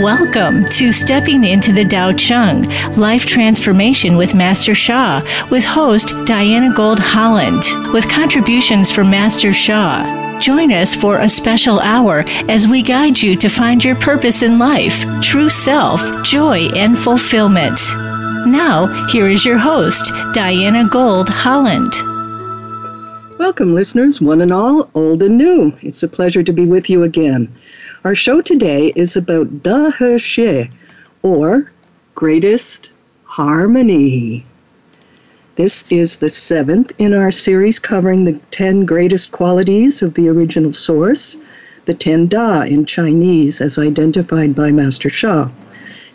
Welcome to Stepping into the Dao Chang Life Transformation with Master Sha, with host Diana Gold Holland, with contributions from Master Sha. Join us for a special hour as we guide you to find your purpose in life, true self, joy, and fulfillment. Now, here is your host, Diana Gold Holland. Welcome, listeners, one and all, old and new. It's a pleasure to be with you again. Our show today is about Da He Xie, or Greatest Harmony. This is the seventh in our series covering the ten greatest qualities of the original source, the ten Da in Chinese as identified by Master Sha.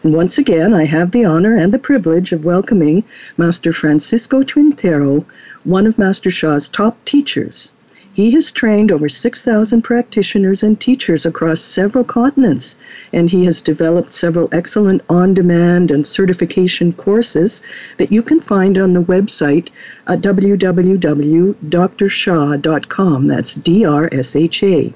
And once again, I have the honor and the privilege of welcoming Master Francisco Quintero, one of Master Sha's top teachers. He has trained over 6,000 practitioners and teachers across several continents, and he has developed several excellent on demand and certification courses that you can find on the website at www.drsha.com. That's D R S H A.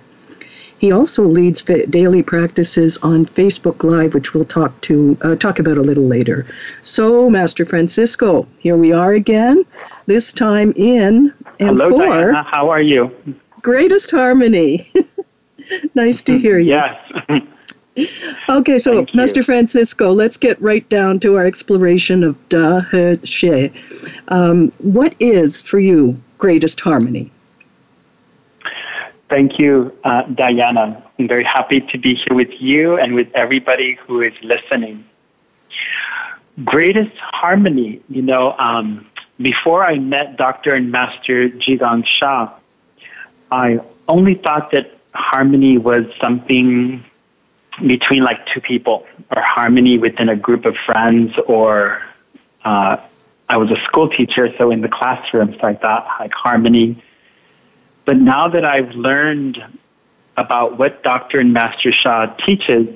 He also leads daily practices on Facebook Live, which we'll talk to uh, talk about a little later. So, Master Francisco, here we are again. This time in and Hello, for Diana. How are you? Greatest Harmony. nice to hear you. Yes. Okay, so Thank you. Master Francisco, let's get right down to our exploration of Da He Xie. Um, what is for you greatest harmony? Thank you, uh, Diana. I'm very happy to be here with you and with everybody who is listening. Greatest harmony, you know, um, before I met Dr. and Master Zhigang Sha, I only thought that harmony was something between like two people or harmony within a group of friends or uh, I was a school teacher, so in the classroom, so I thought like harmony. But now that I've learned about what Dr. and Master Sha teaches,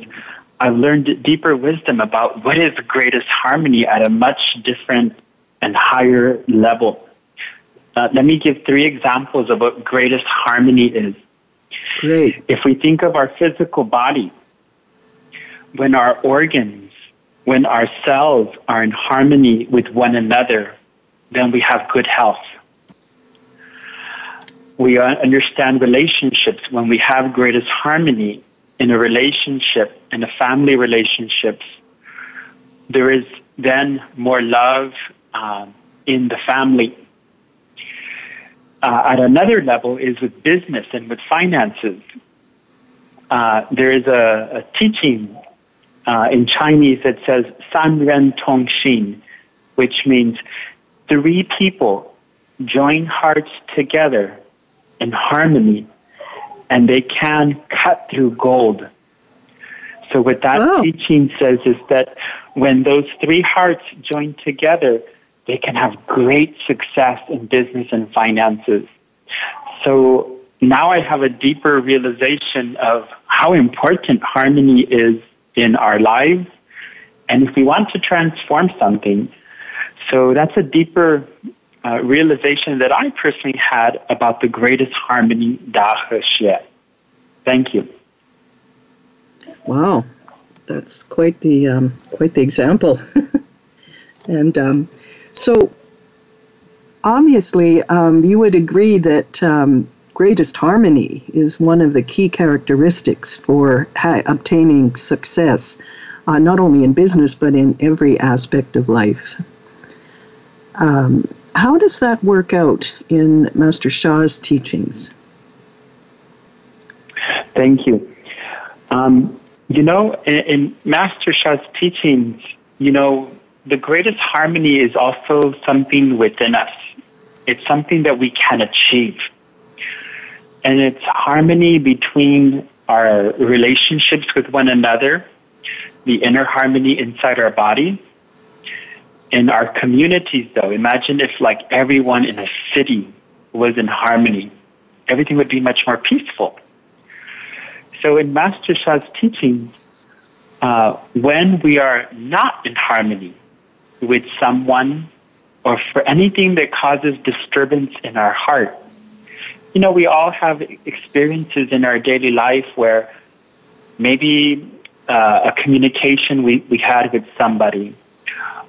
I've learned deeper wisdom about what is the greatest harmony at a much different and higher level. Uh, let me give three examples of what greatest harmony is. Great. If we think of our physical body, when our organs, when our cells are in harmony with one another, then we have good health. We uh, understand relationships when we have greatest harmony in a relationship, in a family relationships. There is then more love um, in the family. Uh, at another level is with business and with finances. Uh, there is a, a teaching uh, in Chinese that says San Ren Tong Xin, which means three people join hearts together in harmony and they can cut through gold. So what that Wow. teaching says is that when those three hearts join together, they can have great success in business and finances. So now I have a deeper realization of how important harmony is in our lives and if we want to transform something. So that's a deeper uh, realization that I personally had about the greatest harmony, Da He Xie. Thank you. Wow, that's quite the um, quite the example. and um, so, obviously, um, you would agree that um, greatest harmony is one of the key characteristics for ha- obtaining success, uh, not only in business but in every aspect of life. Um, how does that work out in Master Sha's teachings? Thank you. Um, you know, in, in Master Sha's teachings, you know, the greatest harmony is also something within us. It's something that we can achieve. And it's harmony between our relationships with one another, the inner harmony inside our body. In our communities, though, imagine if like everyone in a city was in harmony. Everything would be much more peaceful. So in Master Sha's teachings, uh, when we are not in harmony with someone or for anything that causes disturbance in our heart, you know, we all have experiences in our daily life where maybe uh, a communication we, we had with somebody.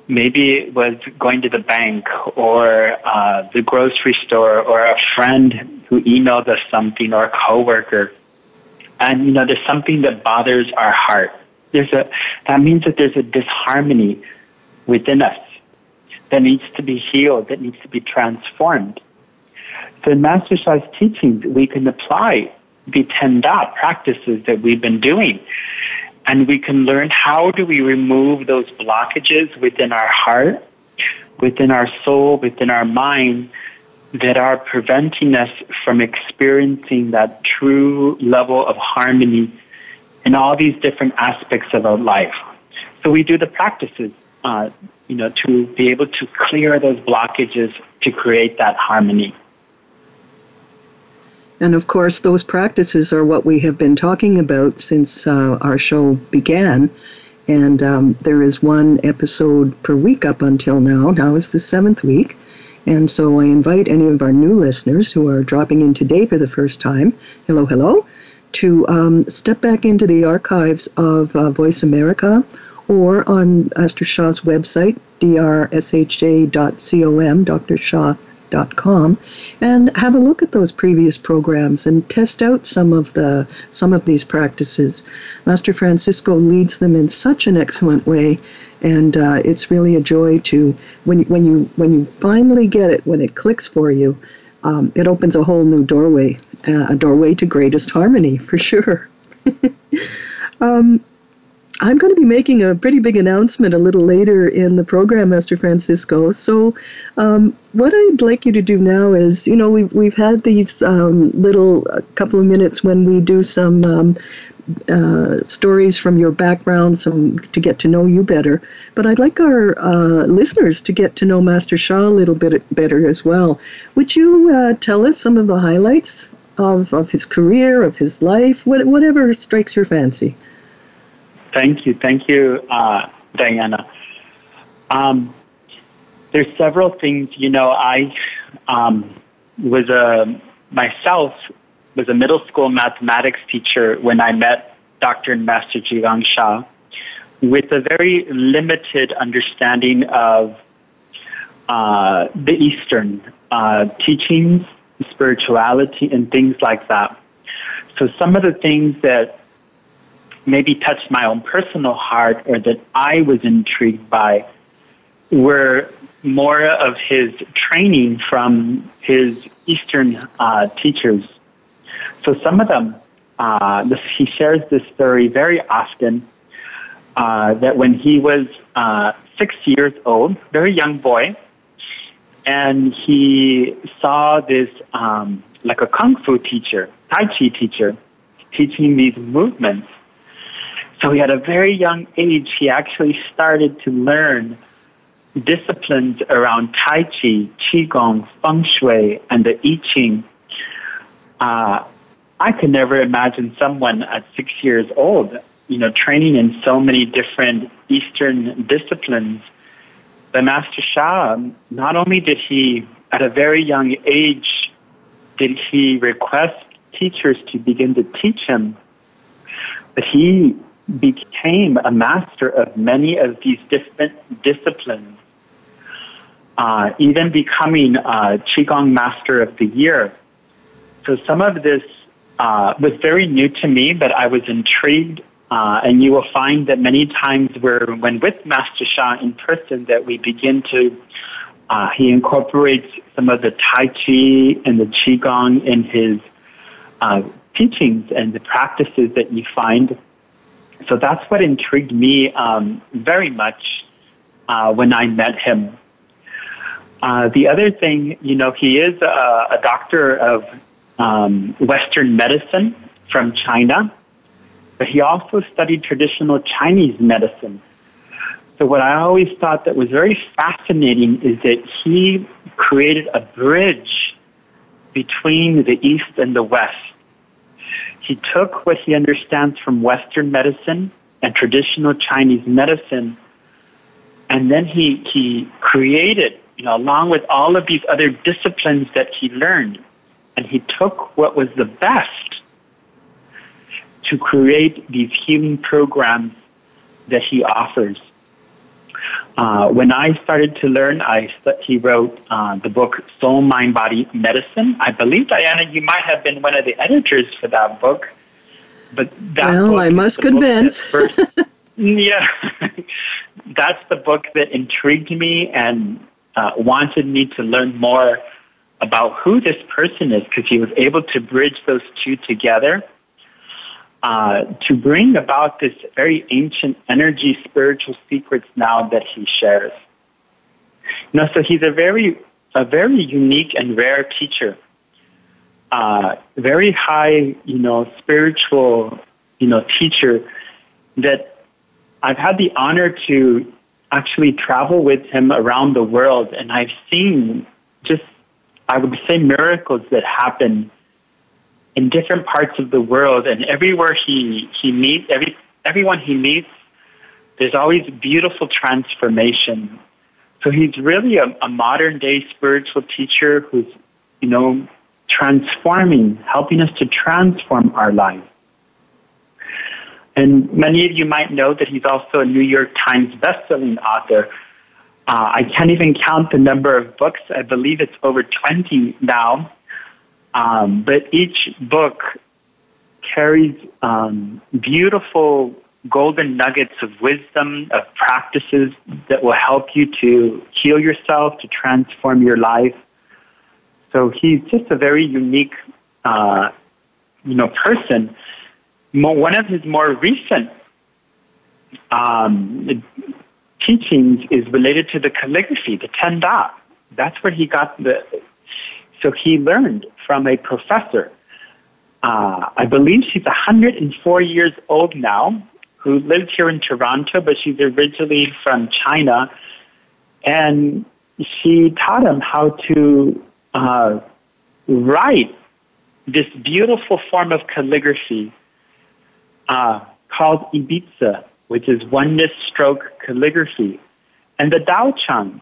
Maybe it was going to the bank or uh, the grocery store or a friend who emailed us something or a coworker. And you know, there's something that bothers our heart. There's a that means that there's a disharmony within us that needs to be healed, that needs to be transformed. So in Master Sha's teachings, we can apply the 10 Da practices that we've been doing. And we can learn how do we remove those blockages within our heart, within our soul, within our mind that are preventing us from experiencing that true level of harmony in all these different aspects of our life. So we do the practices, uh, you know, to be able to clear those blockages to create that harmony. And of course, those practices are what we have been talking about since uh, our show began. And um, there is one episode per week up until now. Now is the seventh week. And so I invite any of our new listeners who are dropping in today for the first time, hello, hello, to um, step back into the archives of uh, Voice America or on Master Sha's website, drsha.com, Dr. Sha and have a look at those previous programs and test out some of the some of these practices. Master Francisco leads them in such an excellent way, and uh, it's really a joy to when when you when you finally get it when it clicks for you. Um, it opens a whole new doorway, uh, a doorway to greatest harmony for sure. um, I'm going to be making a pretty big announcement a little later in the program, Master Francisco. So, um, what I'd like you to do now is, you know, we've, we've had these um, little couple of minutes when we do some um, uh, stories from your background, some to get to know you better. But I'd like our uh, listeners to get to know Master Sha a little bit better as well. Would you uh, tell us some of the highlights of, of his career, of his life, whatever strikes your fancy? Thank you. Thank you, uh, Diana. Um, there's several things, you know, I um, was a, myself was a middle school mathematics teacher when I met Dr. and Master Zhigang Sha with a very limited understanding of uh, the Eastern uh, teachings, spirituality, and things like that. So some of the things that maybe touched my own personal heart or that I was intrigued by were more of his training from his Eastern uh, teachers. So some of them, uh, this, he shares this story very often uh, that when he was uh, six years old, very young boy, and he saw this um, like a kung fu teacher, tai chi teacher, teaching these movements so he at a very young age, he actually started to learn disciplines around Tai Chi, Qigong, Feng Shui, and the I Ching. Uh, I could never imagine someone at six years old, you know, training in so many different Eastern disciplines. But Master Sha, not only did he, at a very young age, did he request teachers to begin to teach him, but he became a master of many of these different disciplines, uh, even becoming a Qigong Master of the Year. So some of this uh, was very new to me, but I was intrigued. Uh, and you will find that many times where, when with Master Sha in person, that we begin to, uh, he incorporates some of the Tai Chi and the Qigong in his uh, teachings and the practices that you find so that's what intrigued me um, very much uh, when I met him. Uh, the other thing, you know, he is a, a doctor of um, Western medicine from China, but he also studied traditional Chinese medicine. So what I always thought that was very fascinating is that he created a bridge between the East and the West he took what he understands from Western medicine and traditional Chinese medicine, and then he, he created, you know, along with all of these other disciplines that he learned, and he took what was the best to create these healing programs that he offers. Uh, when I started to learn, I he wrote uh, the book Soul, Mind, Body, Medicine. I believe Diana, you might have been one of the editors for that book. But that well, I must convince. First, yeah, that's the book that intrigued me and uh, wanted me to learn more about who this person is because he was able to bridge those two together uh, to bring about this very ancient energy, spiritual secrets now that he shares. You know, so he's a very, a very unique and rare teacher. Uh, very high, you know, spiritual, you know, teacher that I've had the honor to actually travel with him around the world, and I've seen just, I would say, miracles that happen in different parts of the world, and everywhere he he meets, every everyone he meets, there's always beautiful transformation. So he's really a, a modern day spiritual teacher who's, you know, transforming, helping us to transform our lives. And many of you might know that he's also a New York Times bestselling author. Uh, I can't even count the number of books. I believe it's over 20 now. Um, but each book carries um, beautiful golden nuggets of wisdom, of practices that will help you to heal yourself, to transform your life. So he's just a very unique, uh, you know, person. One of his more recent um, teachings is related to the calligraphy, the Ten Da. That's where he got the. So he learned from a professor. Uh, I believe she's 104 years old now, who lives here in Toronto, but she's originally from China. And she taught him how to uh, write this beautiful form of calligraphy uh, called Yi Bi Zi, which is oneness stroke calligraphy. And the Dao Chang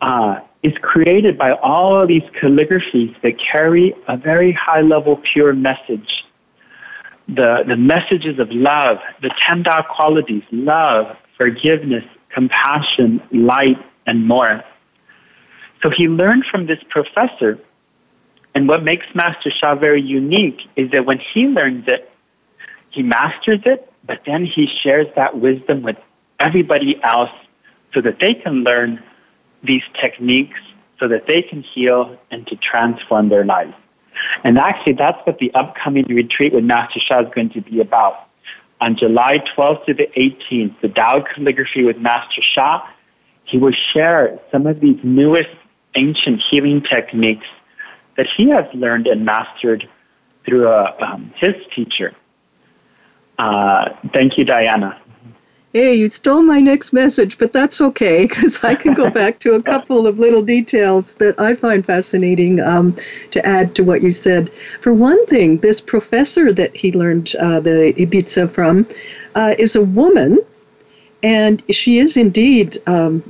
uh, is created by all of these calligraphies that carry a very high level pure message. The, the messages of love, the ten Da qualities, love, forgiveness, compassion, light, and more. So he learned from this professor. And what makes Master Sha very unique is that when he learns it, he masters it, but then he shares that wisdom with everybody else so that they can learn these techniques so that they can heal and to transform their lives. And actually, that's what the upcoming retreat with Master Sha is going to be about. On July 12th to the 18th, the Tao Calligraphy with Master Sha, he will share some of these newest ancient healing techniques that he has learned and mastered through uh, um, his teacher. Uh, thank you, Diana. Hey, you stole my next message, but that's okay because I can go back to a couple of little details that I find fascinating um, to add to what you said. For one thing, this professor that he learned uh, the Yi Bi Zi from uh, is a woman, and she is indeed um,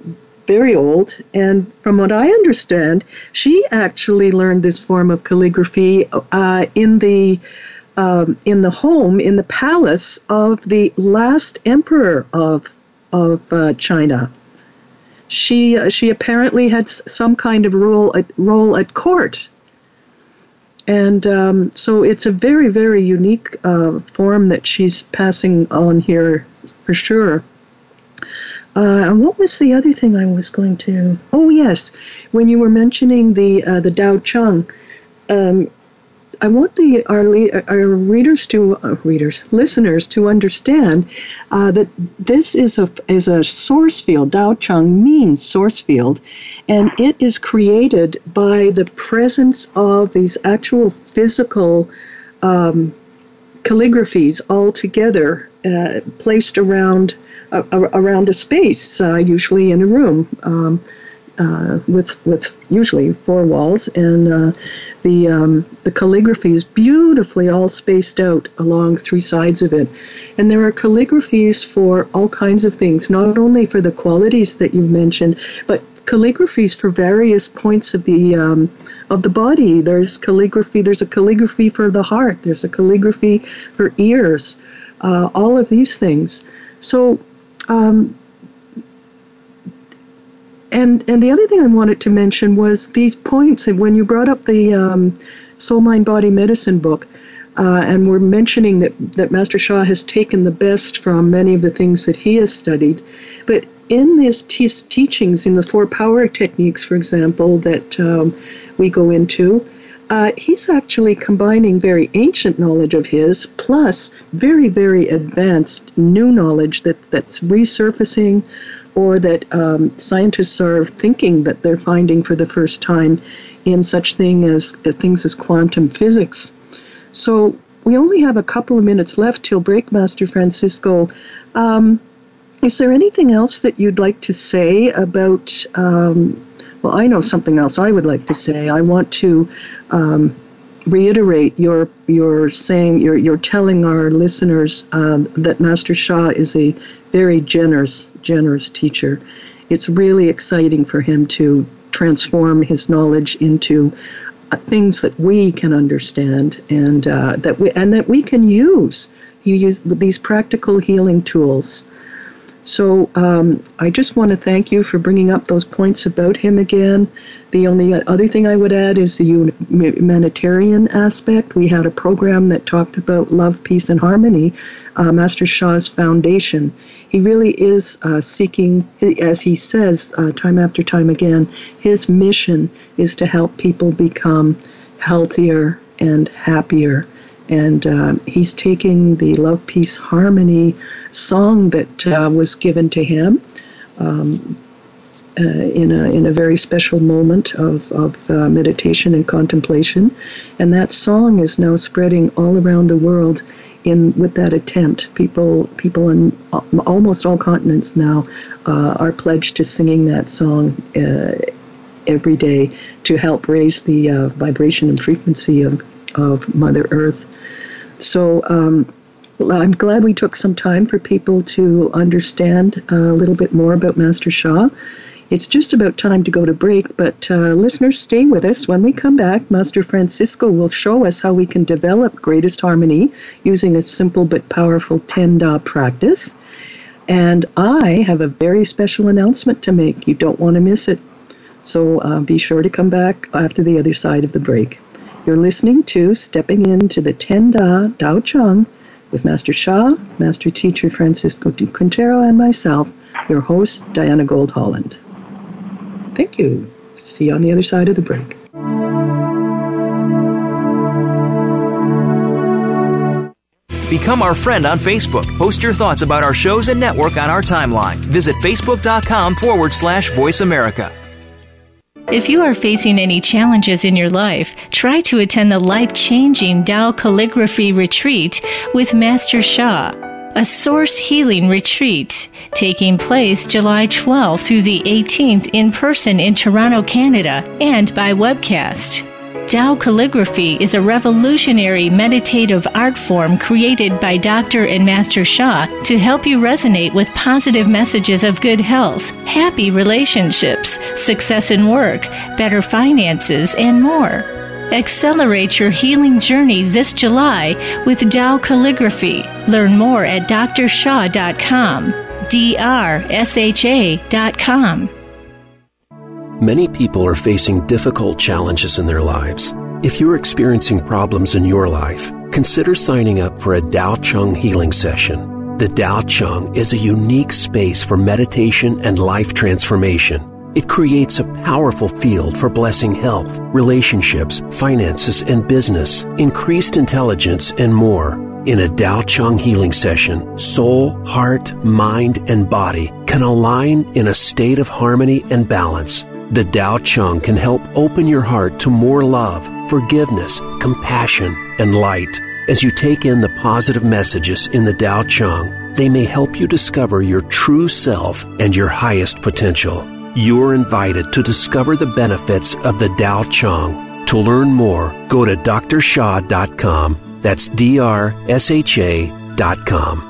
very old. And from what I understand, she actually learned this form of calligraphy uh, in the um, in the home, in the palace of the last emperor of of uh, China. She uh, she apparently had some kind of role at, role at court, and um, so it's a very very unique uh, form that she's passing on here for sure. Uh, and what was the other thing I was going to? Oh yes, when you were mentioning the uh, the Dao Chang, um, I want the our, our readers to uh, readers listeners to understand uh, that this is a is a source field. Dao Chang means source field, and it is created by the presence of these actual physical um, calligraphies all together, uh, placed around uh, around a space, uh, usually in a room. Um, uh, with with usually four walls, and uh, the um, the calligraphy is beautifully all spaced out along three sides of it, and there are calligraphies for all kinds of things, not only for the qualities that you've mentioned, but calligraphies for various points of the um, of the body. There's calligraphy. There's a calligraphy for the heart. There's a calligraphy for ears. Uh, all of these things. So, um, and and the other thing I wanted to mention was these points. When you brought up the um, Soul Mind Body Medicine book, uh, and we're mentioning that, that Master Sha has taken the best from many of the things that he has studied. But in his teachings, in the four power techniques, for example, that um, we go into, uh, he's actually combining very ancient knowledge of his plus very, very advanced new knowledge that, that's resurfacing or that um, scientists are thinking that they're finding for the first time in such thing as uh, things as quantum physics. So we only have a couple of minutes left till break, Master Francisco. Um, is there anything else that you'd like to say about? Um, well, I know something else I would like to say. I want to um, reiterate your your saying you're you're telling our listeners um, that Master Sha is a very generous generous teacher. It's really exciting for him to transform his knowledge into uh, things that we can understand and uh, that we and that we can use. You use these practical healing tools. So um, I just want to thank you for bringing up those points about him again. The only other thing I would add is the humanitarian aspect. We had a program that talked about love, peace, and harmony, uh, Master Sha's foundation. He really is uh, seeking, as he says uh, time after time again, his mission is to help people become healthier and happier. And uh, he's taking the love, peace, harmony song that uh, was given to him. Um, uh, in a in a very special moment of of uh, meditation and contemplation, and that song is now spreading all around the world. In with that attempt, people people in almost all continents now uh, are pledged to singing that song uh, every day to help raise the uh, vibration and frequency of of Mother Earth. So. Um, I'm glad we took some time for people to understand a little bit more about Master Sha it's just about time to go to break, but uh, listeners, stay with us. When we come back, Master Francisco will show us how we can develop greatest harmony using a simple but powerful 10 Da practice. And I have a very special announcement to make. You don't want to miss it. So uh, be sure to come back after the other side of the break. You're listening to Stepping Into the 10 Da Tao Chang with Master Sha, Master Teacher Francisco de Quintero, and myself, your host, Diana Gold Holland. Thank you. See you on the other side of the break. Become our friend on Facebook. Post your thoughts about our shows and network on our timeline. Visit facebook.com forward slash voice America. If you are facing any challenges in your life, try to attend the life changing Tao Calligraphy Retreat with Master Sha a Source Healing Retreat taking place July 12th through the 18th in person in Toronto, Canada, and by webcast. Tao calligraphy is a revolutionary meditative art form created by Dr. and Master Sha to help you resonate with positive messages of good health, happy relationships, success in work, better finances, and more. Accelerate your healing journey this July with Tao Calligraphy. Learn more at drshaw.com. drsha.com. D-R-S-H-A.com. Many people are facing difficult challenges in their lives. If you're experiencing problems in your life, consider signing up for a Dao Chang healing session. The Dao Chang is a unique space for meditation and life transformation. It creates a powerful field for blessing health, relationships, finances, and business, increased intelligence, and more. In a Dao Chang healing session, soul, heart, mind, and body can align in a state of harmony and balance. The Tao Chang can help open your heart to more love, forgiveness, compassion, and light. As you take in the positive messages in the Tao Chang, they may help you discover your true self and your highest potential. You're invited to discover the benefits of the Tao Chang. To learn more, go to drsha.com. That's D R S H A.com.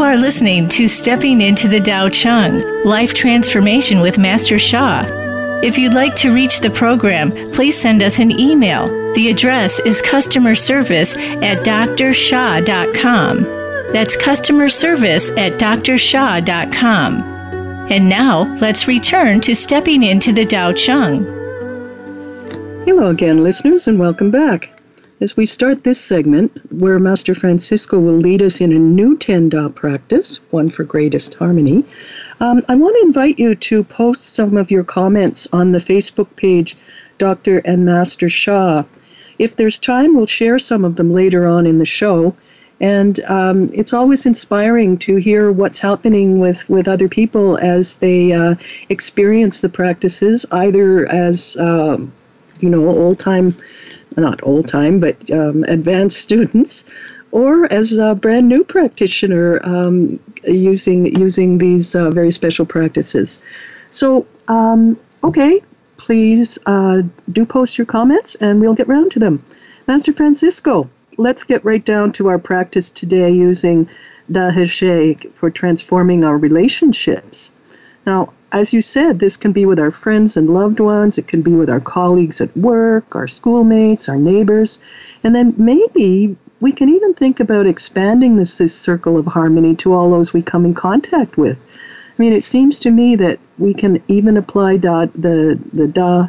You are listening to Stepping into the Tao Chang Life Transformation with Master Sha. If you'd like to reach the program, please send us an email. The address is customer service at drsha.com. That's customer service at drsha.com. And now, let's return to Stepping into the Tao Chang. Hello again, listeners, and welcome back. As we start this segment, where Master Francisco will lead us in a new Ten Da practice, one for greatest harmony, um, I want to invite you to post some of your comments on the Facebook page, Dr. and Master Sha. If there's time, we'll share some of them later on in the show. And um, it's always inspiring to hear what's happening with, with other people as they uh, experience the practices, either as, uh, you know, old time not old time, but um, advanced students, or as a brand new practitioner um, using using these uh, very special practices. So, um, okay, please uh, do post your comments, and we'll get round to them. Master Francisco, let's get right down to our practice today using Da He for transforming our relationships. Now, as you said, this can be with our friends and loved ones, it can be with our colleagues at work, our schoolmates, our neighbors, and then maybe we can even think about expanding this, this circle of harmony to all those we come in contact with. I mean, it seems to me that we can even apply da, the, the Da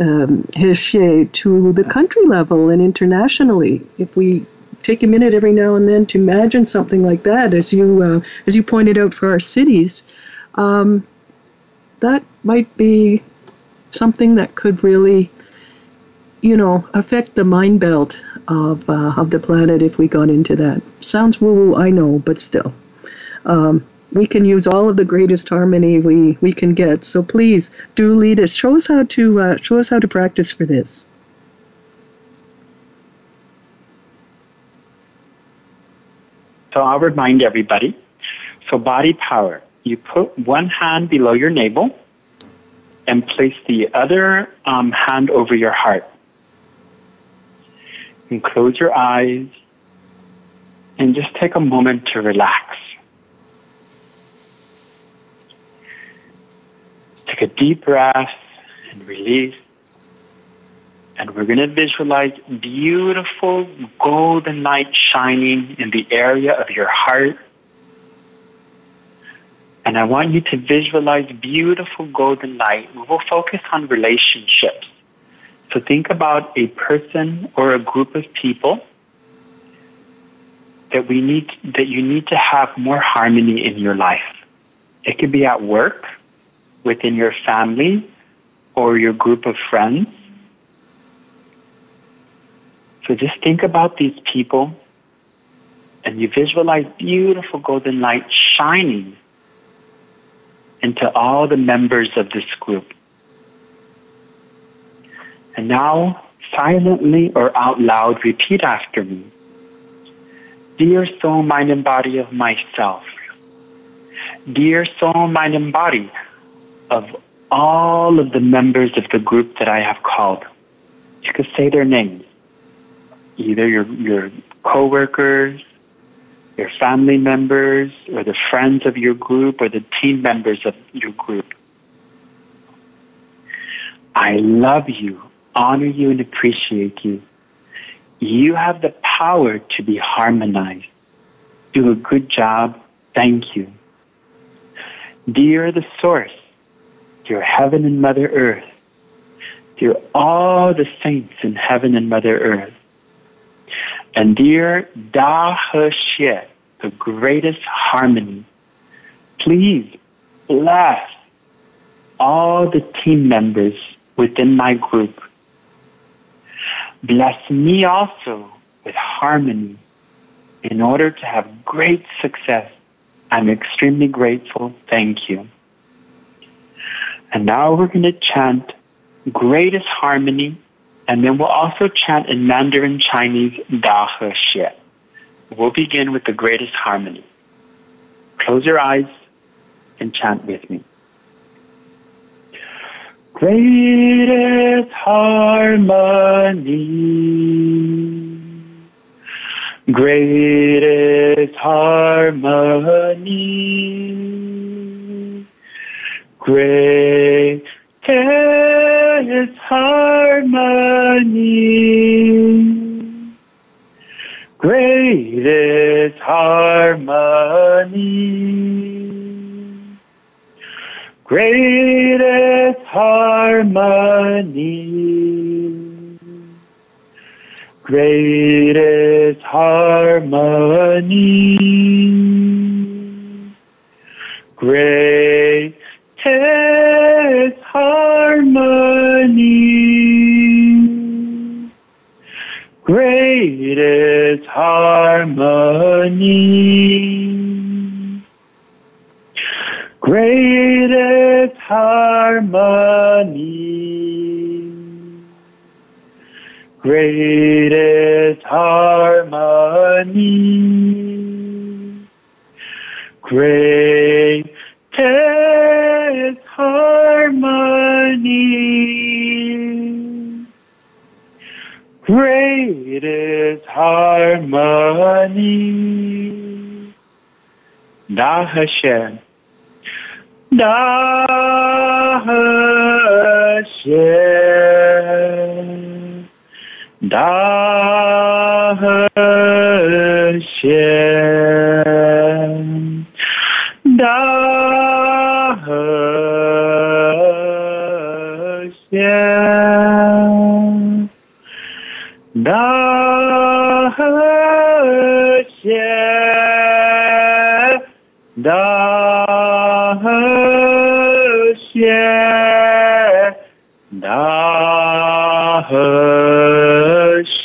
um, He Xie to the country level and internationally. If we take a minute every now and then to imagine something like that, as you, uh, as you pointed out for our cities, um, that might be something that could really, you know, affect the mind belt of uh, of the planet if we got into that. Sounds woo-woo, I know, but still. Um, we can use all of the greatest harmony we, we can get. So please do lead us. Show us how to uh, show us how to practice for this. So I'll remind everybody. So body power you put one hand below your navel and place the other um, hand over your heart. And close your eyes and just take a moment to relax. Take a deep breath and release. And we're going to visualize beautiful golden light shining in the area of your heart and I want you to visualize beautiful golden light. We will focus on relationships. So think about a person or a group of people that we need that you need to have more harmony in your life. It could be at work, within your family, or your group of friends. So just think about these people and you visualize beautiful golden light shining into all the members of this group. And now, silently or out loud, repeat after me. Dear soul, mind, and body of myself. Dear soul, mind, and body of all of the members of the group that I have called. You could say their names. Either your, your coworkers, your family members or the friends of your group or the team members of your group. I love you, honor you, and appreciate you. You have the power to be harmonized. Do a good job. Thank you. Dear the Source, dear Heaven and Mother Earth, dear all the saints in Heaven and Mother Earth, and dear Da He Xie, the greatest harmony, please bless all the team members within my group. Bless me also with harmony. in order to have great success. I'm extremely grateful. Thank you. And now we're going to chant greatest harmony, and then we'll also chant in Mandarin Chinese Da He Xie. We'll begin with the greatest harmony. Close your eyes and chant with me. Greatest harmony, greatest harmony, greatest its harmony. Great is harmony. Great is harmony. Great is harmony. Great harmony, greatest harmony, greatest harmony, greatest greatest harmony. Da He Xie. Da Hashem. Da He Xie.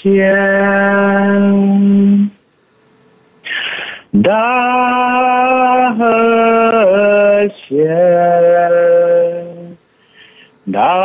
天。大和弦。大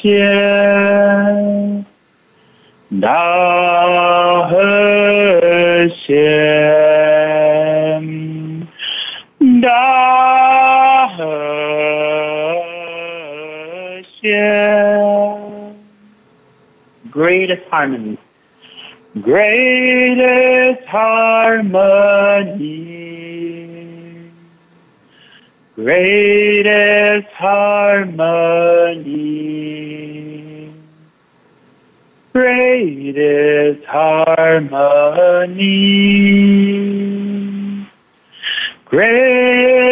现，大和弦，大和弦，greatest harmony。greatest harmony, greatest harmony. Greatest harmony. Greatest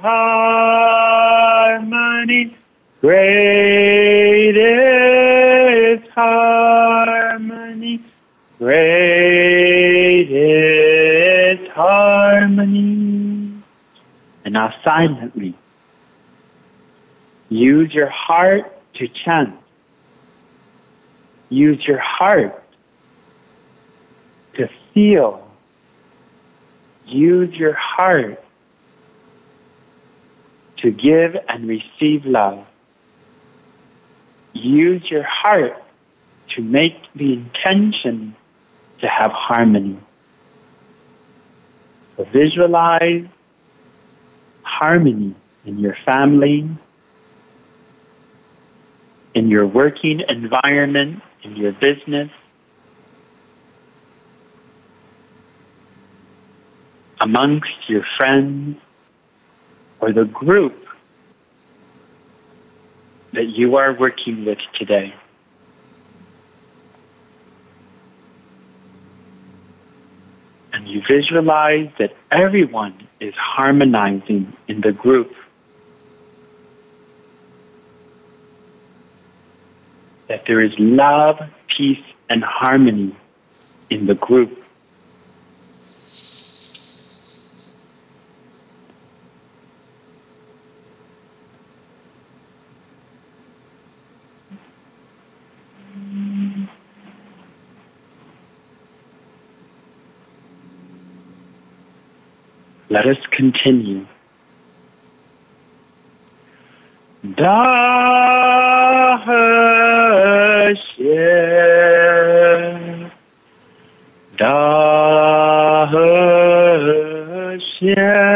harmony. Greatest harmony. Greatest harmony. And now silently, use your heart to chant. Use your heart to feel. Use your heart to give and receive love. Use your heart to make the intention to have harmony. So visualize harmony in your family, in your working environment, in your business, amongst your friends, or the group that you are working with today. and you visualize that everyone is harmonizing in the group. That there is love, peace, and harmony in the group. Let us continue. Da Yeah.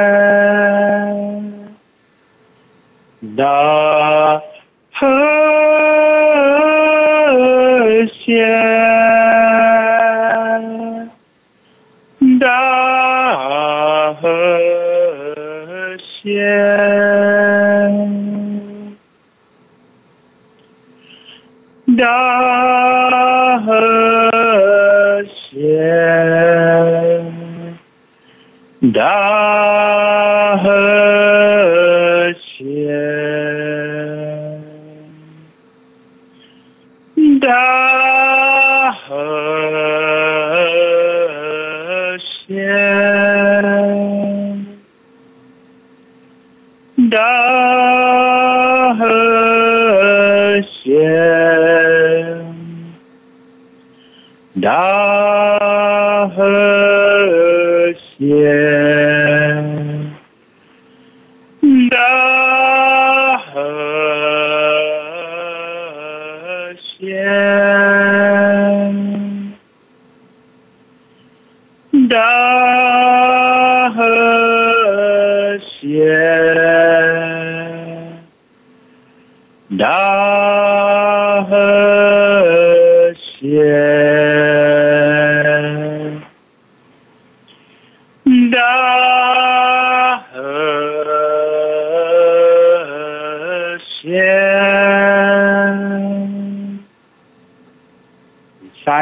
和谐。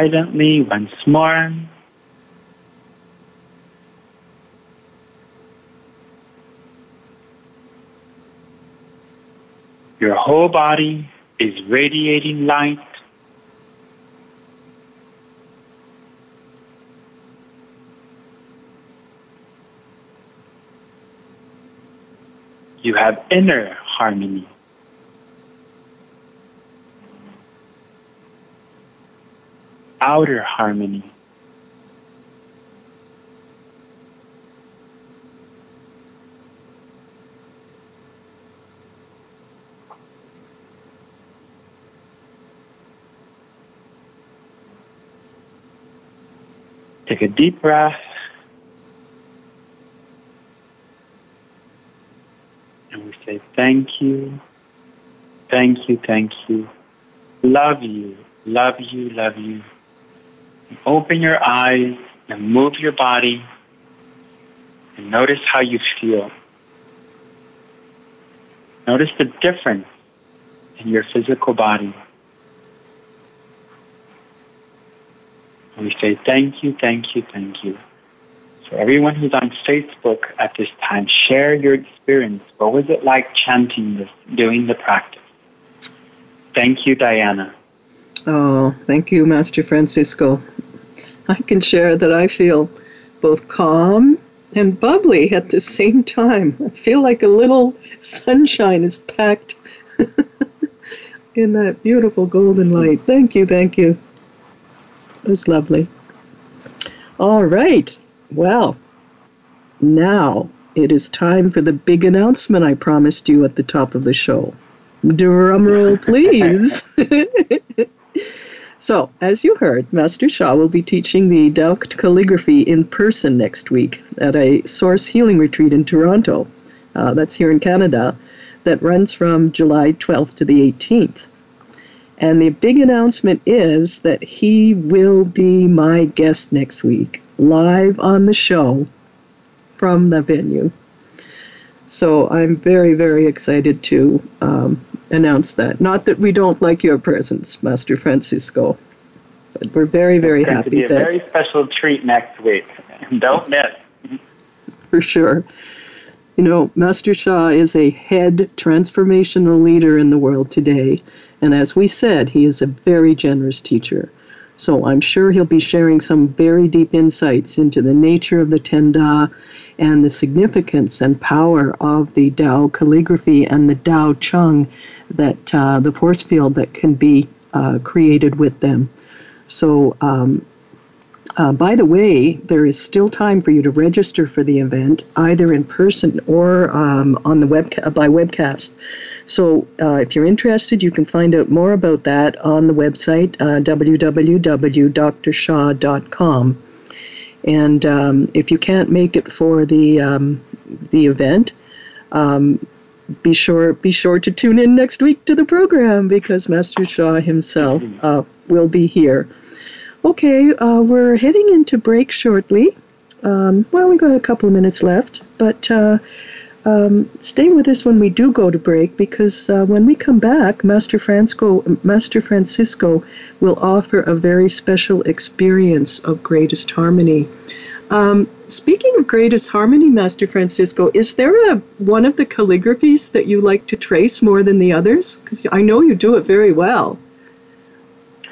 Silently once more. Your whole body is radiating light. You have inner harmony. Outer harmony. Take a deep breath. And we say, Thank you, thank you, thank you. Love you, love you, love you. Open your eyes and move your body and notice how you feel. Notice the difference in your physical body. And we say thank you, thank you, thank you. So everyone who's on Facebook at this time, share your experience. What was it like chanting this, doing the practice? Thank you, Diana. Oh, thank you, Master Francisco. I can share that I feel both calm and bubbly at the same time. I feel like a little sunshine is packed in that beautiful golden light. Thank you, thank you. It was lovely. All right. Well, now it is time for the big announcement I promised you at the top of the show. Drum roll, please. so, as you heard, Master Sha will be teaching the Tao calligraphy in person next week at a Source Healing Retreat in Toronto. Uh, that's here in Canada. That runs from July 12th to the 18th. And the big announcement is that he will be my guest next week, live on the show from the venue. So I'm very, very excited to um, announce that. Not that we don't like your presence, Master Francisco. But we're very, very it's happy to be a very special treat next week. Don't miss. For sure. You know, Master Sha is a head transformational leader in the world today. And as we said, he is a very generous teacher. So I'm sure he'll be sharing some very deep insights into the nature of the Ten and the significance and power of the Tao calligraphy and the Tao Chang, that uh, the force field that can be uh, created with them. So, um, uh, by the way, there is still time for you to register for the event, either in person or um, on the web by webcast. So, uh, if you're interested, you can find out more about that on the website uh, www.drsha.com. And um, if you can't make it for the um, the event, um, be sure be sure to tune in next week to the program because Master Sha himself uh, will be here. Okay, uh, we're heading into break shortly. Um, well, we've got a couple of minutes left, but uh, um, stay with us when we do go to break because uh, when we come back, Master Francisco, Master Francisco will offer a very special experience of greatest harmony. Um, speaking of greatest harmony, Master Francisco, is there a one of the calligraphies that you like to trace more than the others? Because I know you do it very well.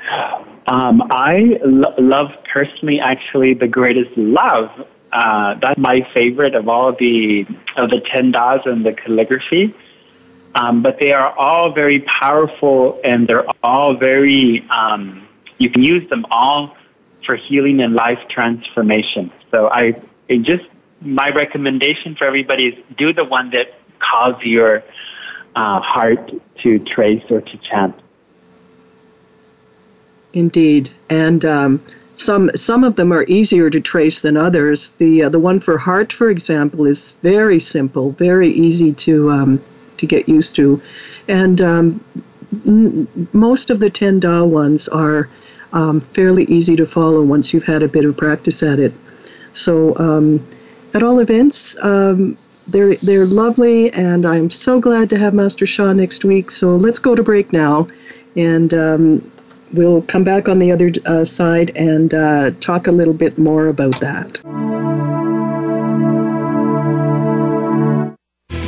Um, I lo- love personally, actually, the greatest love. Uh, that's my favorite of all the of the ten das and the calligraphy. Um, but they are all very powerful, and they're all very. Um, you can use them all for healing and life transformation. So I it just my recommendation for everybody is do the one that calls your uh, heart to trace or to chant. Indeed, and um, some some of them are easier to trace than others. The uh, the one for heart, for example, is very simple, very easy to um, to get used to, and um, n- most of the ten Da ones are um, fairly easy to follow once you've had a bit of practice at it. So um, at all events. Um, they're, they're lovely, and I'm so glad to have Master Sha next week. So let's go to break now, and we'll come back on the other uh, side and uh, talk a little bit more about that.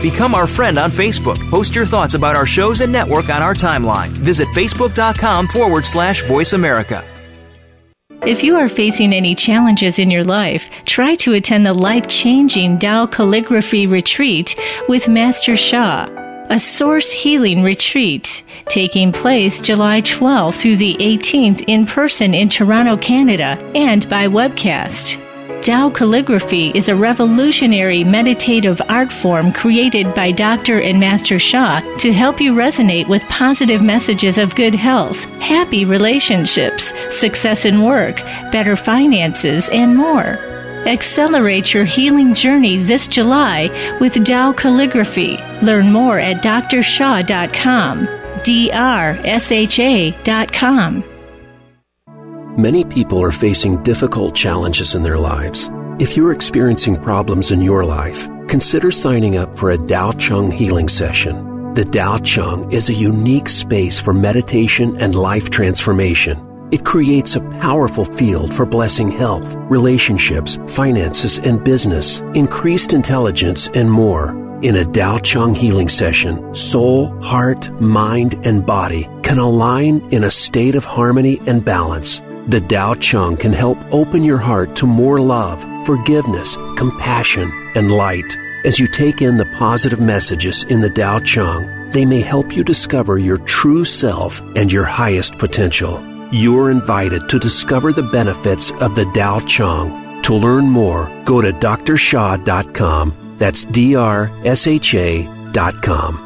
Become our friend on Facebook. Post your thoughts about our shows and network on our timeline. Visit facebook.com forward slash voice America. If you are facing any challenges in your life, try to attend the life changing Tao Calligraphy Retreat with Master Sha a source healing retreat taking place July 12 through the 18th in person in Toronto, Canada, and by webcast. Tao calligraphy is a revolutionary meditative art form created by Dr. and Master Sha to help you resonate with positive messages of good health, happy relationships, success in work, better finances, and more. Accelerate your healing journey this July with Tao Calligraphy. Learn more at drsha.com. D-R-S-H-A.com. Many people are facing difficult challenges in their lives. If you're experiencing problems in your life, consider signing up for a Dao Chang healing session. The Dao Chang is a unique space for meditation and life transformation. It creates a powerful field for blessing health, relationships, finances, and business, increased intelligence, and more. In a Dao Chang healing session, soul, heart, mind, and body can align in a state of harmony and balance. The Dao Chang can help open your heart to more love, forgiveness, compassion, and light. As you take in the positive messages in the Dao Chang, they may help you discover your true self and your highest potential. You're invited to discover the benefits of the Dao Chang. To learn more, go to drsha.com. That's D R S H A.com.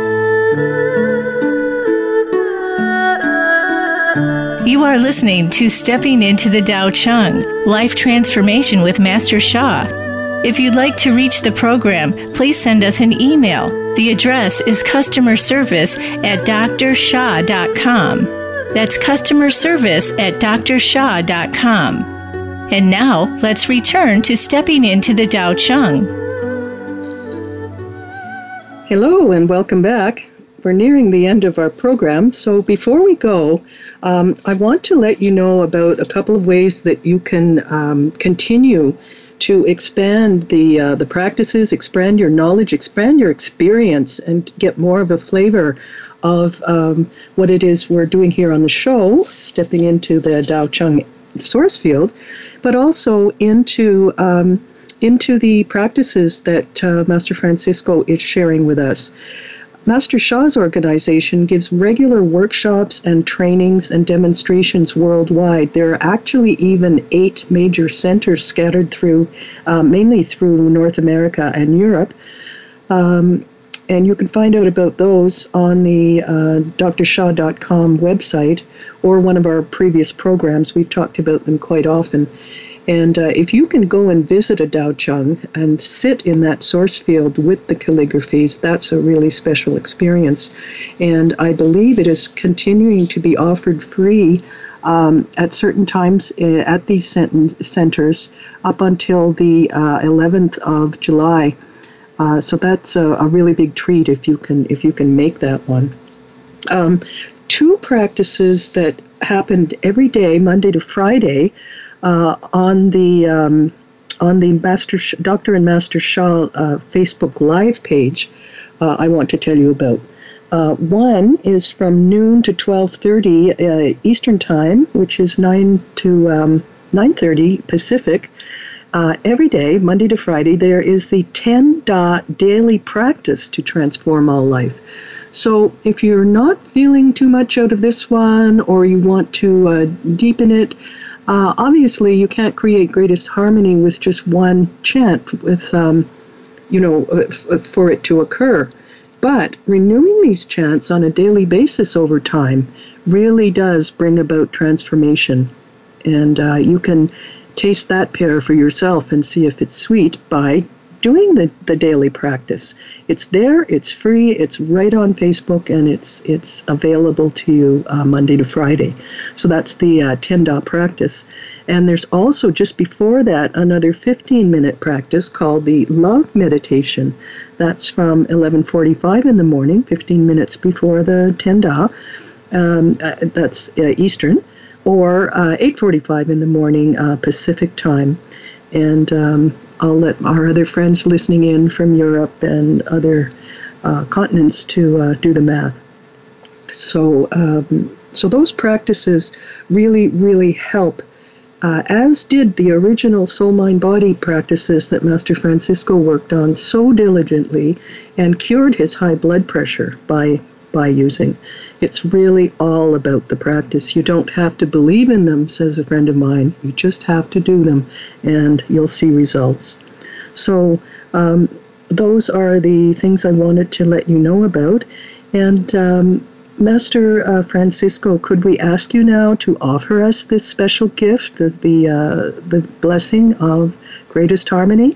You are listening to Stepping into the Dao Chang Life Transformation with Master Sha. If you'd like to reach the program, please send us an email. The address is customer service at drsha.com. That's customer service at drsha.com. And now, let's return to stepping into the Dao Chang. Hello, and welcome back. We're nearing the end of our program, so before we go, um, I want to let you know about a couple of ways that you can um, continue to expand the uh, the practices, expand your knowledge, expand your experience, and get more of a flavor of um, what it is we're doing here on the show, stepping into the Dao Chang source field, but also into um, into the practices that uh, Master Francisco is sharing with us. Master Sha's organization gives regular workshops and trainings and demonstrations worldwide. There are actually even eight major centers scattered through, uh, mainly through North America and Europe. Um, and you can find out about those on the uh, drsha.com website or one of our previous programs. We've talked about them quite often. And uh, if you can go and visit a Tao Chang and sit in that source field with the calligraphies, that's a really special experience. And I believe it is continuing to be offered free um, at certain times uh, at these centers up until the uh, 11th of July. Uh, so that's a, a, really big treat if you can if you can make that one. Um, two practices that happened every day, Monday to Friday, uh, on the um, on the Master Sh- Dr. and Master Sha uh, Facebook Live page. Uh, I want to tell you about. Uh, one is from noon to 12:30 uh, Eastern Time, which is 9 to um, 9:30 Pacific. Uh, every day, Monday to Friday, there is the 10 Da daily practice to transform all life. So, if you're not feeling too much out of this one, or you want to uh, deepen it, uh, obviously, you can't create greatest harmony with just one chant, with um, you know, uh, f- uh, for it to occur. But renewing these chants on a daily basis over time really does bring about transformation, and uh, you can taste that pear for yourself and see if it's sweet by doing the, the daily practice. It's there, it's free, it's right on Facebook, and it's it's available to you uh, Monday to Friday. So that's the uh, 10 Da practice. And there's also just before that another 15 minute practice called the love meditation. That's from 11:45 in the morning, 15 minutes before the 10 da. Um, uh, that's uh, Eastern, or 8:45 uh, in the morning uh, Pacific time. And um, I'll let our other friends listening in from Europe and other uh, continents to uh, do the math. So, um, so those practices really, really help. Uh, as did the original soul mind body practices that Master Francisco worked on so diligently and cured his high blood pressure by by using. It's really all about the practice. You don't have to believe in them, says a friend of mine. You just have to do them, and you'll see results. So, um, those are the things I wanted to let you know about. And um, Master uh, Francisco, could we ask you now to offer us this special gift of the uh, the blessing of greatest harmony?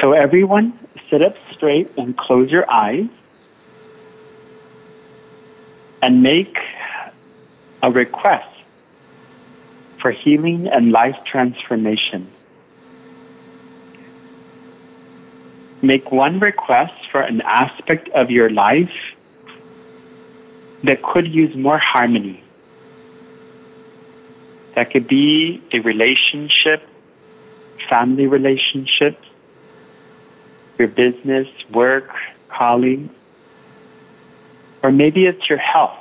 So everyone, sit up straight and close your eyes and make a request for healing and life transformation. Make one request for an aspect of your life that could use more harmony. That could be a relationship, family relationship, your business, work, colleagues, or maybe it's your health.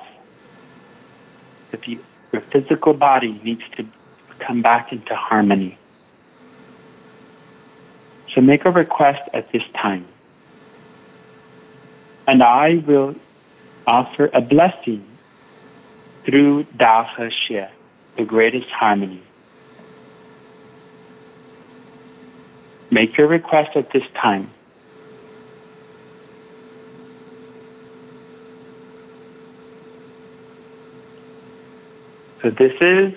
If you, your physical body needs to come back into harmony. So make a request at this time. And I will offer a blessing through He Xie, the greatest harmony. Make your request at this time. So this is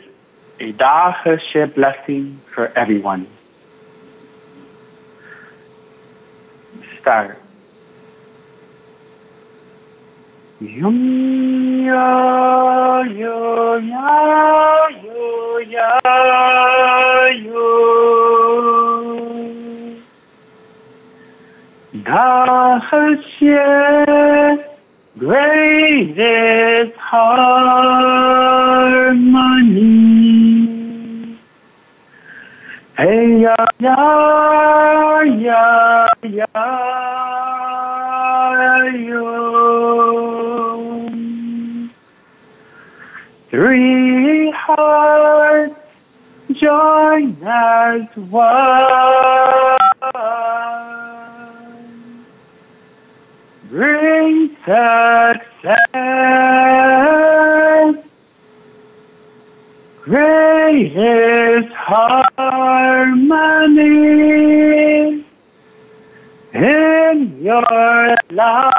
a Da He blessing for everyone. Start. Yum ya yo ya yo ya yo Da He Xie greatest harmony. Hey ya ya ya ya yo. Three hearts join as one. Bring success. Greatest harmony in your life.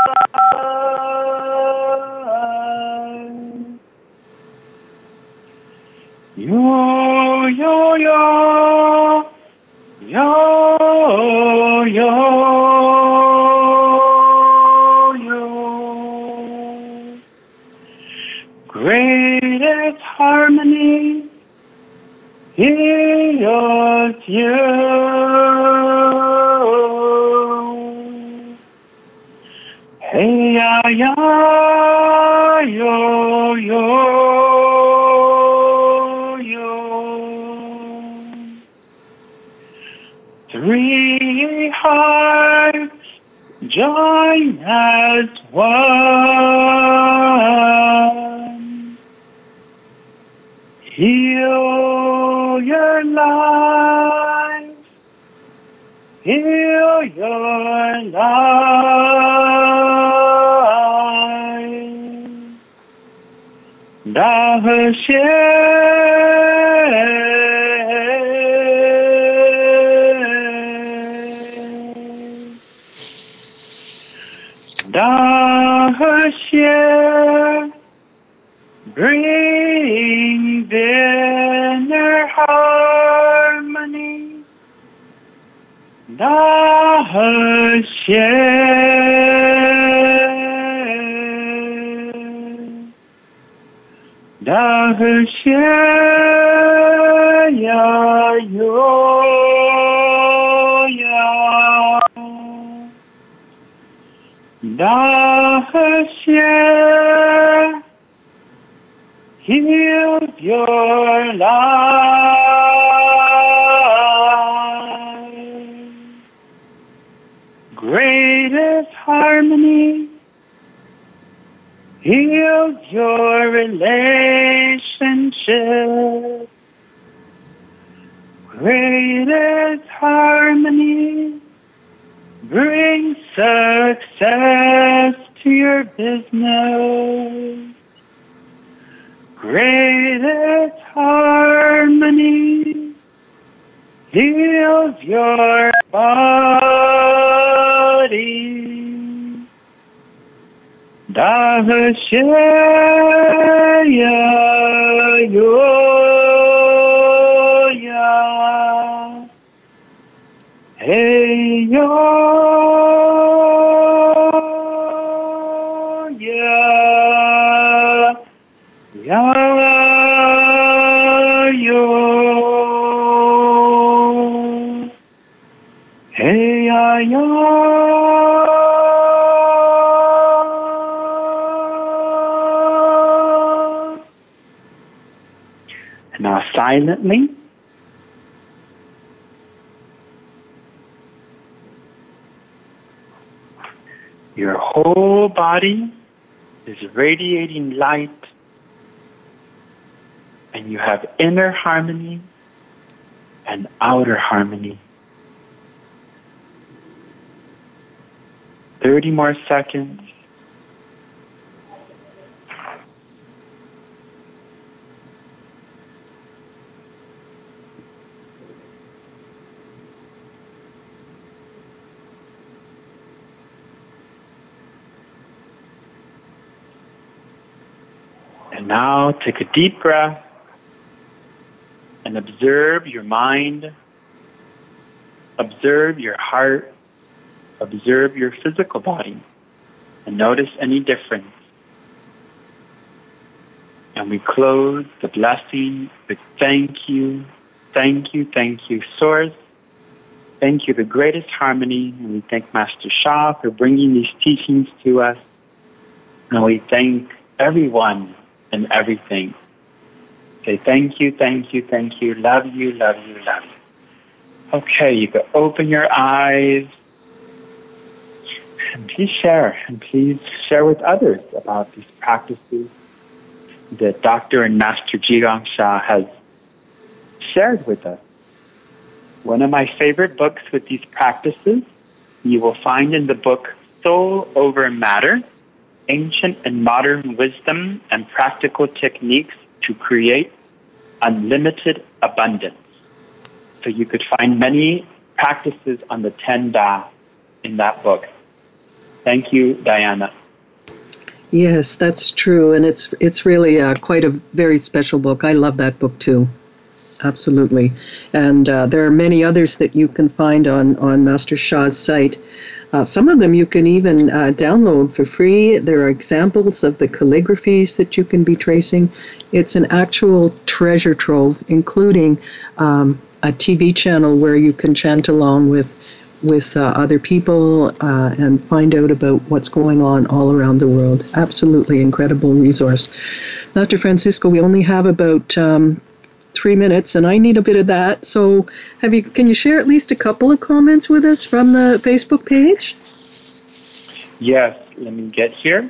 Yo, yo, yo, yo, yo, is you. Hey, ya, ya, yo, yo, yo. Three hearts join as one. Heal your life. Da He Xie. Da He Xie. Bring inner harmony. Da He She. Da He Xie. Ya yo ya. Da He Xie. Heal your life. Heal your relationship. Greatest harmony. Bring success to your business greatest harmony heals your body. Da He Xie ya yo. Hey yo Silently. Your whole body is radiating light and you have inner harmony and outer harmony. 30 more seconds. And now take a deep breath. and observe your mind, observe your heart, observe your physical body, and notice any difference. And we close the blessing with thank you, thank you, thank you, Source. Thank you, the greatest harmony. And we thank Master Sha for bringing these teachings to us. And we thank everyone and everything. Say thank you, thank you, thank you, love you, love you, love you. Okay, you can open your eyes and please share and please share with others about these practices that Dr. and Master Zhi Sha has shared with us. One of my favorite books with these practices you will find in the book Soul Over Matter Ancient and Modern Wisdom and Practical Techniques to Create Unlimited Abundance. So you could find many practices on the 10 Da in that book. Thank you, Diana. Yes, that's true, and it's it's really uh, quite a very special book. I love that book too. Absolutely, and uh, there are many others that you can find on on Master Sha's site. Uh, some of them you can even uh, download for free. There are examples of the calligraphies that you can be tracing. It's an actual treasure trove, including um, a TV channel where you can chant along with with uh, other people uh, and find out about what's going on all around the world. Absolutely incredible resource. Master Francisco, we only have about um, three minutes, and I need a bit of that. So, have you? Can you share at least a couple of comments with us from the Facebook page? Yes. Let me get here.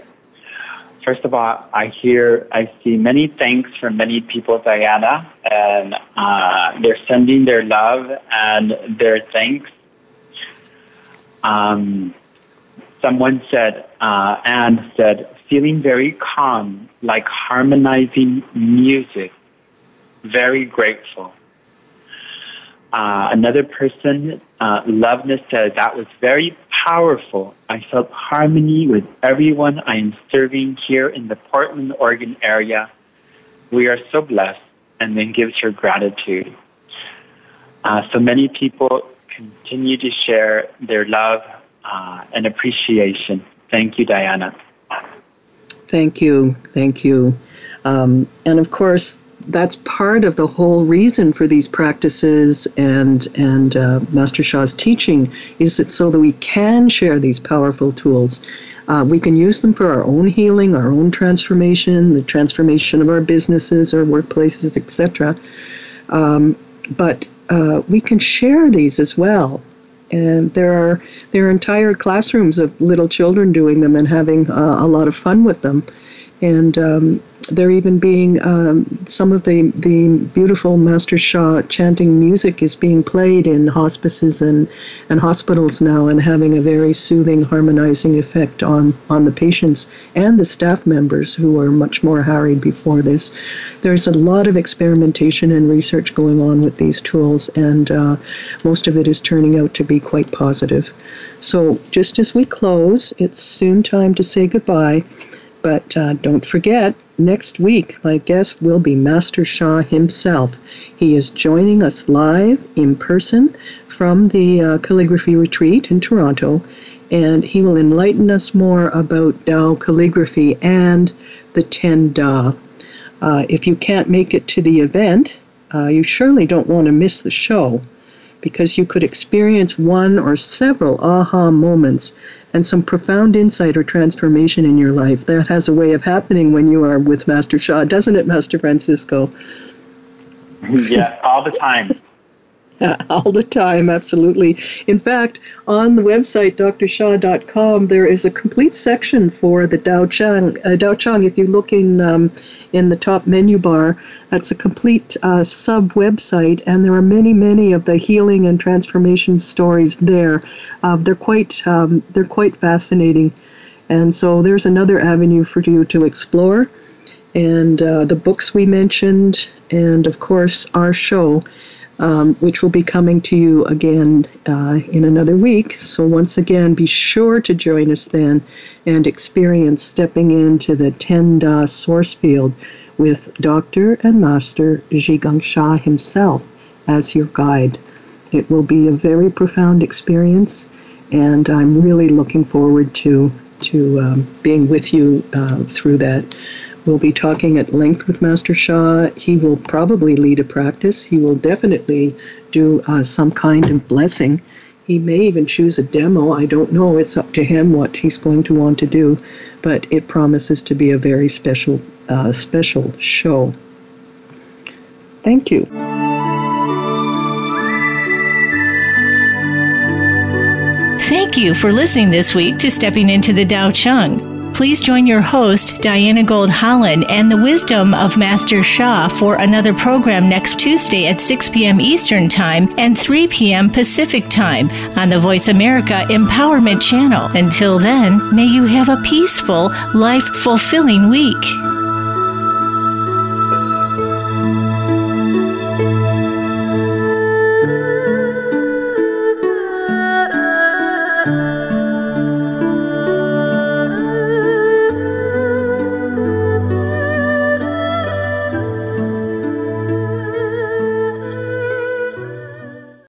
First of all, I hear, I see many thanks from many people, Diana, and uh, they're sending their love and their thanks um, someone said, uh, Anne said, feeling very calm, like harmonizing music, very grateful. Uh, another person, uh, Loveness, said, that was very powerful. I felt harmony with everyone I am serving here in the Portland, Oregon area. We are so blessed, and then gives her gratitude. Uh, so many people continue to share their love uh, and appreciation. Thank you, Diana. Thank you. Thank you. Um, and of course, that's part of the whole reason for these practices and and uh, Master Sha's teaching is that so that we can share these powerful tools. Uh, we can use them for our own healing, our own transformation, the transformation of our businesses, our workplaces, etc. Um, but uh, we can share these as well. And there are there are entire classrooms of little children doing them and having uh, a lot of fun with them. And um, there even being um, some of the, the beautiful Master Sha chanting music is being played in hospices and, and hospitals now and having a very soothing, harmonizing effect on, on the patients and the staff members who are much more harried before this. There's a lot of experimentation and research going on with these tools, and uh, most of it is turning out to be quite positive. So, just as we close, it's soon time to say goodbye. But uh, don't forget, next week my guest will be Master Sha himself. He is joining us live in person from the uh, calligraphy retreat in Toronto, and he will enlighten us more about Dao calligraphy and the Ten Da. Uh, if you can't make it to the event, uh, you surely don't want to miss the show because you could experience one or several aha moments and some profound insight or transformation in your life. That has a way of happening when you are with Master Sha, doesn't it, Master Francisco? Yeah, all the time. all the time, absolutely. In fact, on the website drsha.com, there is a complete section for the Dao Chang. Uh, Dao Chang, if you look in um, in the top menu bar, that's a complete uh, sub website, and there are many, many of the healing and transformation stories there. Uh, they're quite um, they're quite fascinating, and so there's another avenue for you to explore. And uh, the books we mentioned, and of course our show um, which will be coming to you again uh, in another week. So, once again, be sure to join us then and experience stepping into the Ten Da source field with Dr. and Master Zhigang Sha himself as your guide. It will be a very profound experience, and I'm really looking forward to to um, being with you uh, through that. We'll be talking at length with Master Sha. He will probably lead a practice. He will definitely do uh, some kind of blessing. He may even choose a demo. I don't know. It's up to him what he's going to want to do, but it promises to be a very special, uh, special show. Thank you. Thank you for listening this week to Stepping into the Dao Chang. Please join your host, Diana Gold Holland, and the wisdom of Master Sha for another program next Tuesday at 6 p.m. Eastern Time and 3 p.m. Pacific Time on the Voice America Empowerment Channel. Until then, may you have a peaceful, life fulfilling week.